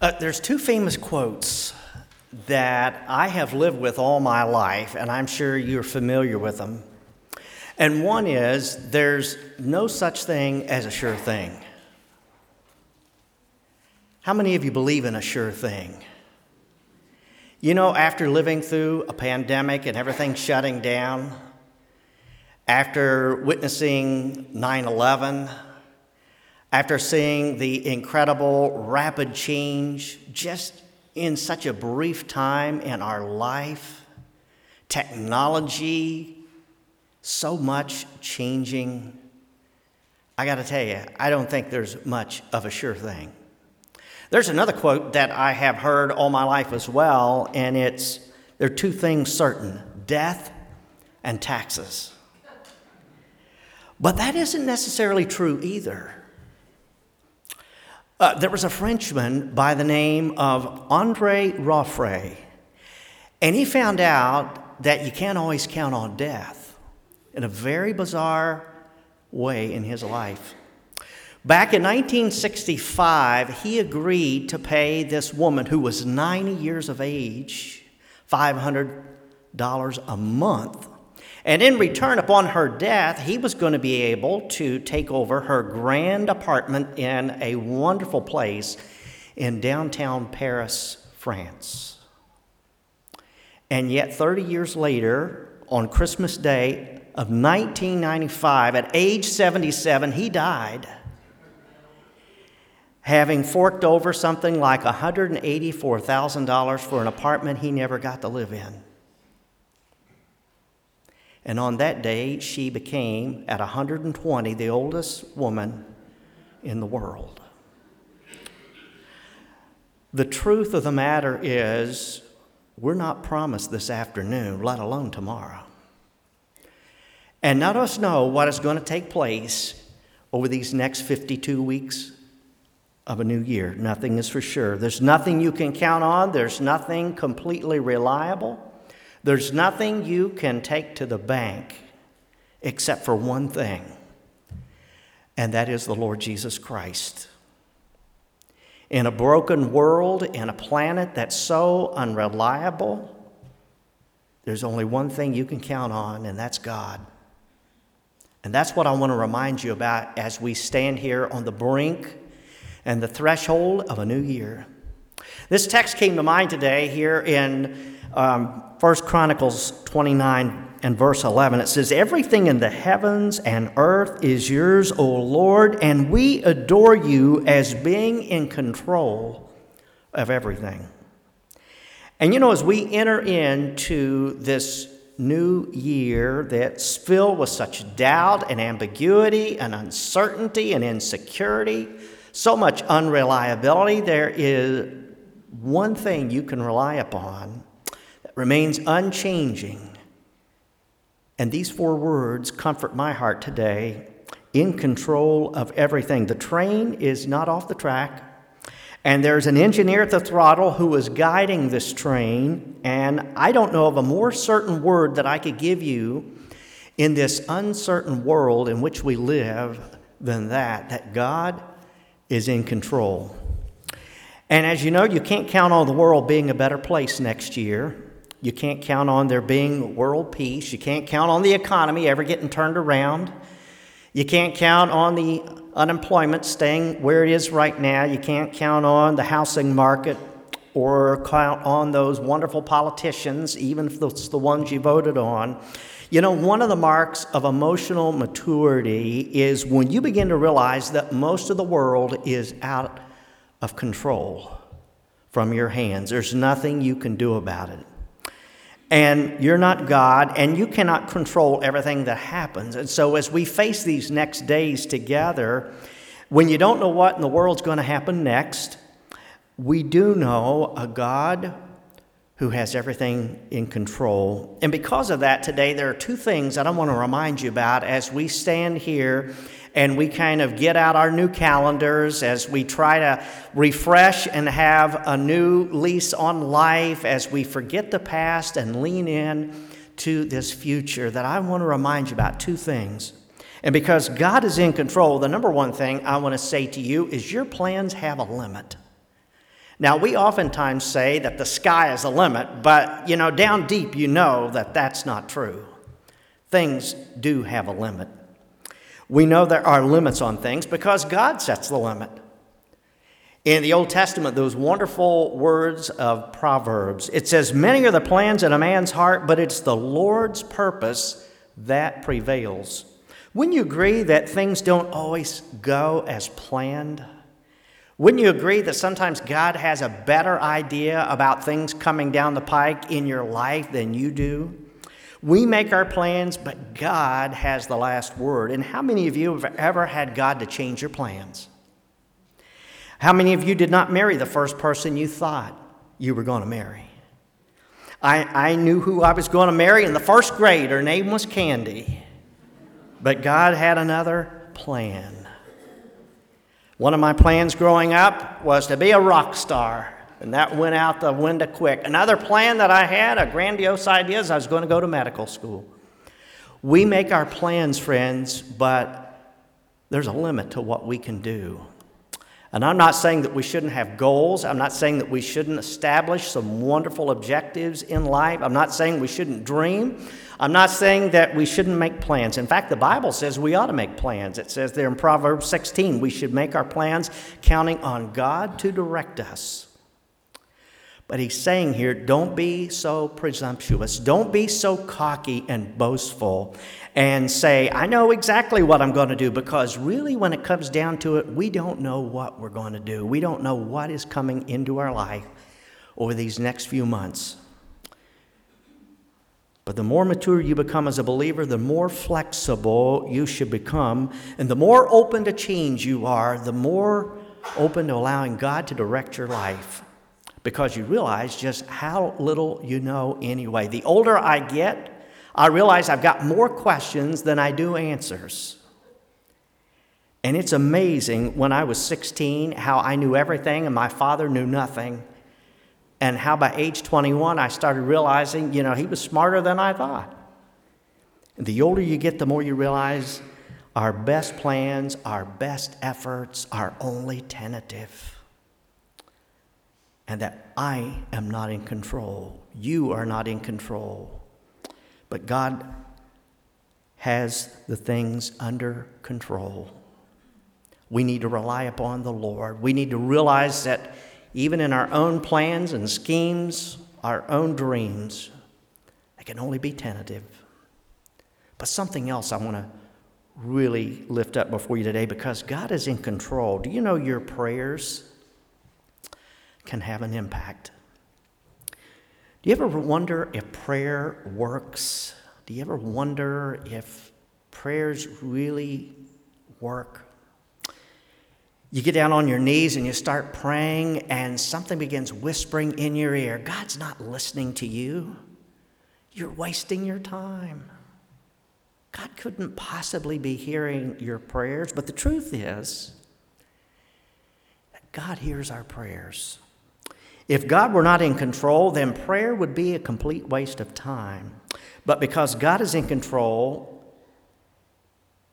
Uh, there's two famous quotes that I have lived with all my life, and I'm sure you're familiar with them. And one is there's no such thing as a sure thing. How many of you believe in a sure thing? You know, after living through a pandemic and everything shutting down, after witnessing 9 11, after seeing the incredible rapid change just in such a brief time in our life, technology, so much changing. I got to tell you, I don't think there's much of a sure thing. There's another quote that I have heard all my life as well, and it's there are two things certain death and taxes. But that isn't necessarily true either. Uh, there was a Frenchman by the name of Andre Raffray, and he found out that you can't always count on death in a very bizarre way in his life. Back in 1965, he agreed to pay this woman who was 90 years of age $500 a month and in return, upon her death, he was going to be able to take over her grand apartment in a wonderful place in downtown Paris, France. And yet, 30 years later, on Christmas Day of 1995, at age 77, he died, having forked over something like $184,000 for an apartment he never got to live in. And on that day, she became, at 120, the oldest woman in the world. The truth of the matter is, we're not promised this afternoon, let alone tomorrow. And none of us know what is going to take place over these next 52 weeks of a new year. Nothing is for sure. There's nothing you can count on, there's nothing completely reliable. There's nothing you can take to the bank except for one thing, and that is the Lord Jesus Christ. In a broken world, in a planet that's so unreliable, there's only one thing you can count on, and that's God. And that's what I want to remind you about as we stand here on the brink and the threshold of a new year. This text came to mind today here in um, 1 Chronicles 29 and verse 11. It says, Everything in the heavens and earth is yours, O Lord, and we adore you as being in control of everything. And you know, as we enter into this new year that's filled with such doubt and ambiguity and uncertainty and insecurity, so much unreliability, there is one thing you can rely upon remains unchanging. And these four words comfort my heart today in control of everything. The train is not off the track, and there's an engineer at the throttle who is guiding this train. And I don't know of a more certain word that I could give you in this uncertain world in which we live than that, that God is in control. And as you know, you can't count on the world being a better place next year. You can't count on there being world peace. You can't count on the economy ever getting turned around. You can't count on the unemployment staying where it is right now. You can't count on the housing market or count on those wonderful politicians, even if it's the ones you voted on. You know, one of the marks of emotional maturity is when you begin to realize that most of the world is out of control from your hands. There's nothing you can do about it and you're not God, and you cannot control everything that happens. And so, as we face these next days together, when you don't know what in the world's going to happen next, we do know a God who has everything in control. And because of that, today there are two things that I want to remind you about as we stand here and we kind of get out our new calendars as we try to refresh and have a new lease on life, as we forget the past and lean in to this future, that I want to remind you about two things. And because God is in control, the number one thing I want to say to you is your plans have a limit. Now, we oftentimes say that the sky is the limit, but you know, down deep, you know that that's not true. Things do have a limit. We know there are limits on things because God sets the limit. In the Old Testament, those wonderful words of Proverbs, it says, Many are the plans in a man's heart, but it's the Lord's purpose that prevails. Wouldn't you agree that things don't always go as planned? Wouldn't you agree that sometimes God has a better idea about things coming down the pike in your life than you do? We make our plans, but God has the last word. And how many of you have ever had God to change your plans? How many of you did not marry the first person you thought you were going to marry? I, I knew who I was going to marry in the first grade. Her name was Candy. But God had another plan. One of my plans growing up was to be a rock star, and that went out the window quick. Another plan that I had, a grandiose idea, is I was going to go to medical school. We make our plans, friends, but there's a limit to what we can do. And I'm not saying that we shouldn't have goals. I'm not saying that we shouldn't establish some wonderful objectives in life. I'm not saying we shouldn't dream. I'm not saying that we shouldn't make plans. In fact, the Bible says we ought to make plans. It says there in Proverbs 16 we should make our plans counting on God to direct us. But he's saying here, don't be so presumptuous. Don't be so cocky and boastful and say, I know exactly what I'm going to do, because really, when it comes down to it, we don't know what we're going to do. We don't know what is coming into our life over these next few months. But the more mature you become as a believer, the more flexible you should become. And the more open to change you are, the more open to allowing God to direct your life because you realize just how little you know anyway. The older I get, I realize I've got more questions than I do answers. And it's amazing when I was 16 how I knew everything and my father knew nothing. And how by age 21 I started realizing, you know, he was smarter than I thought. The older you get, the more you realize our best plans, our best efforts are only tentative and that I am not in control. You are not in control. But God has the things under control. We need to rely upon the Lord. We need to realize that even in our own plans and schemes, our own dreams, they can only be tentative. But something else I want to really lift up before you today because God is in control. Do you know your prayers? Can have an impact. Do you ever wonder if prayer works? Do you ever wonder if prayers really work? You get down on your knees and you start praying, and something begins whispering in your ear God's not listening to you. You're wasting your time. God couldn't possibly be hearing your prayers, but the truth is that God hears our prayers. If God were not in control, then prayer would be a complete waste of time. But because God is in control,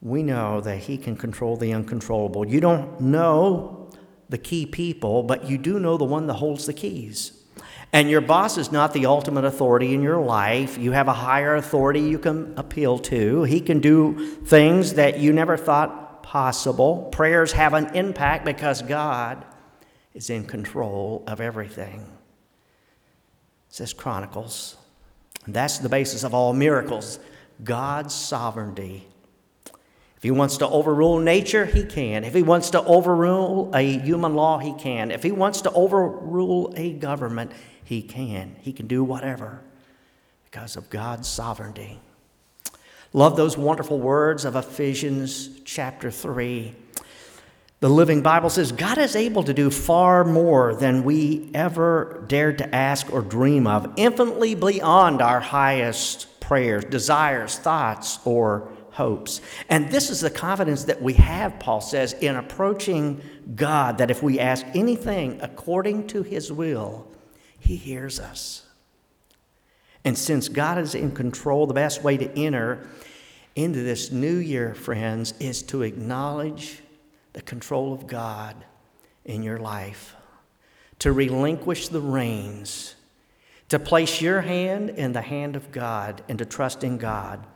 we know that He can control the uncontrollable. You don't know the key people, but you do know the one that holds the keys. And your boss is not the ultimate authority in your life. You have a higher authority you can appeal to. He can do things that you never thought possible. Prayers have an impact because God is in control of everything. Says Chronicles. And that's the basis of all miracles God's sovereignty. If He wants to overrule nature, He can. If He wants to overrule a human law, He can. If He wants to overrule a government, He can. He can do whatever because of God's sovereignty. Love those wonderful words of Ephesians chapter 3. The Living Bible says God is able to do far more than we ever dared to ask or dream of, infinitely beyond our highest prayers, desires, thoughts, or hopes. And this is the confidence that we have, Paul says, in approaching God, that if we ask anything according to his will, he hears us. And since God is in control, the best way to enter into this new year, friends, is to acknowledge the control of God in your life. to relinquish the reins, to place your hand in the hand of God and to trust in God,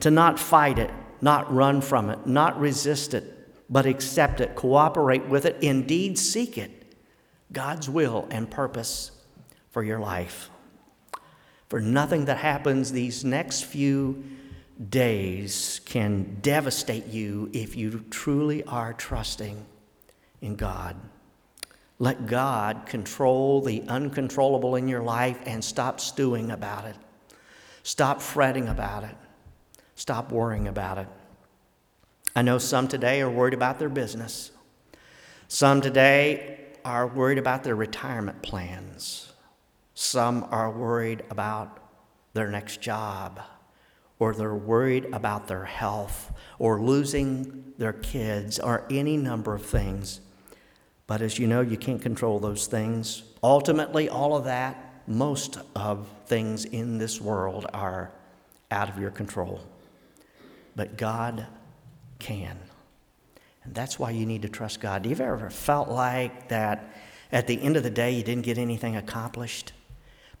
to not fight it, not run from it, not resist it, but accept it, cooperate with it, indeed seek it, God's will and purpose for your life. For nothing that happens these next few days can devastate you if you truly are trusting in God. Let God control the uncontrollable in your life and stop stewing about it. Stop fretting about it. Stop worrying about it. I know some today are worried about their business. Some today are worried about their retirement plans. Some are worried about their next job, or they're worried about their health, or losing their kids, or any number of things. But as you know, you can't control those things. Ultimately, all of that, most of things in this world are out of your control. But God can. And that's why you need to trust God. Do you ever felt like that at the end of the day you didn't get anything accomplished?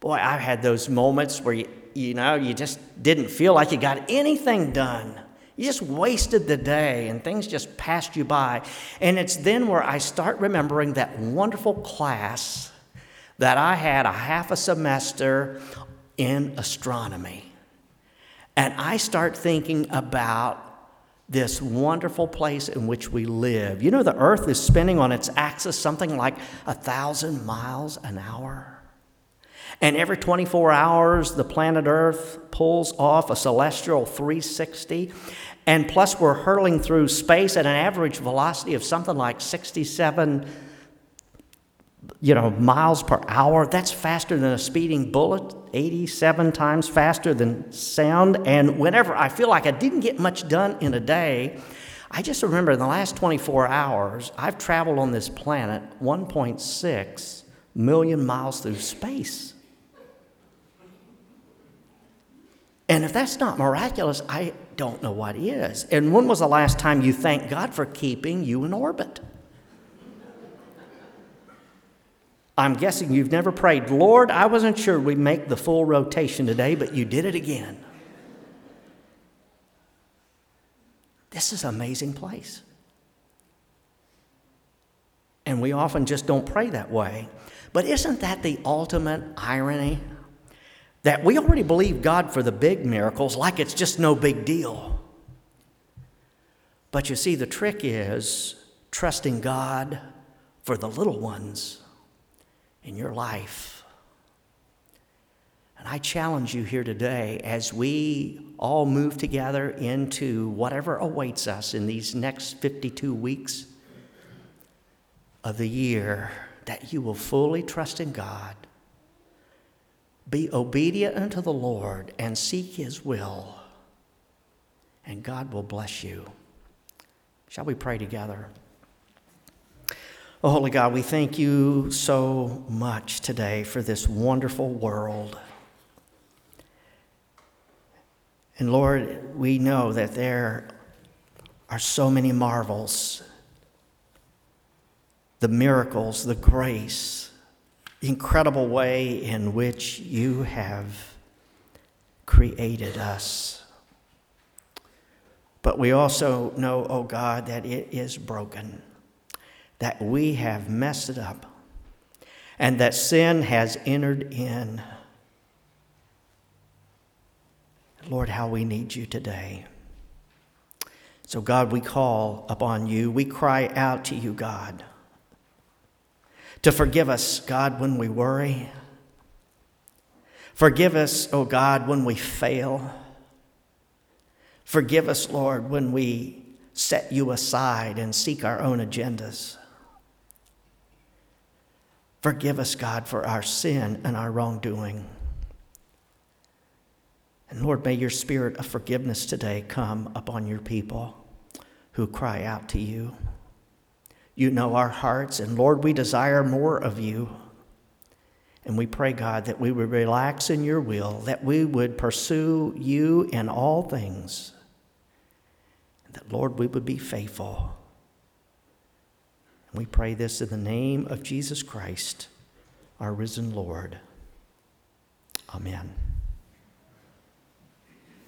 Boy, I've had those moments where you, you know, you just didn't feel like you got anything done. You just wasted the day and things just passed you by. And it's then where I start remembering that wonderful class that I had a half a semester in astronomy. And I start thinking about this wonderful place in which we live. You know, the earth is spinning on its axis something like a thousand miles an hour. And every 24 hours, the planet Earth pulls off a celestial 360. And plus, we're hurtling through space at an average velocity of something like 67 you know, miles per hour. That's faster than a speeding bullet, 87 times faster than sound. And whenever I feel like I didn't get much done in a day, I just remember in the last 24 hours, I've traveled on this planet 1.6 million miles through space. And if that's not miraculous, I don't know what is. And when was the last time you thanked God for keeping you in orbit? I'm guessing you've never prayed, Lord, I wasn't sure we'd make the full rotation today, but you did it again. This is an amazing place. And we often just don't pray that way. But isn't that the ultimate irony? That we already believe God for the big miracles like it's just no big deal. But you see, the trick is trusting God for the little ones in your life. And I challenge you here today as we all move together into whatever awaits us in these next 52 weeks of the year that you will fully trust in God be obedient unto the Lord and seek his will, and God will bless you. Shall we pray together? Oh, Holy God, we thank you so much today for this wonderful world. And Lord, we know that there are so many marvels the miracles, the grace, incredible way in which you have created us. But we also know, oh God, that it is broken, that we have messed it up, and that sin has entered in. Lord, how we need you today. So, God, we call upon you. We cry out to you, God to forgive us, God, when we worry. Forgive us, oh God, when we fail. Forgive us, Lord, when we set you aside and seek our own agendas. Forgive us, God, for our sin and our wrongdoing. And Lord, may your spirit of forgiveness today come upon your people who cry out to you. You know our hearts, and Lord, we desire more of you. And we pray, God, that we would relax in your will, that we would pursue you in all things, and that, Lord, we would be faithful. And we pray this in the name of Jesus Christ. our risen Lord. Amen.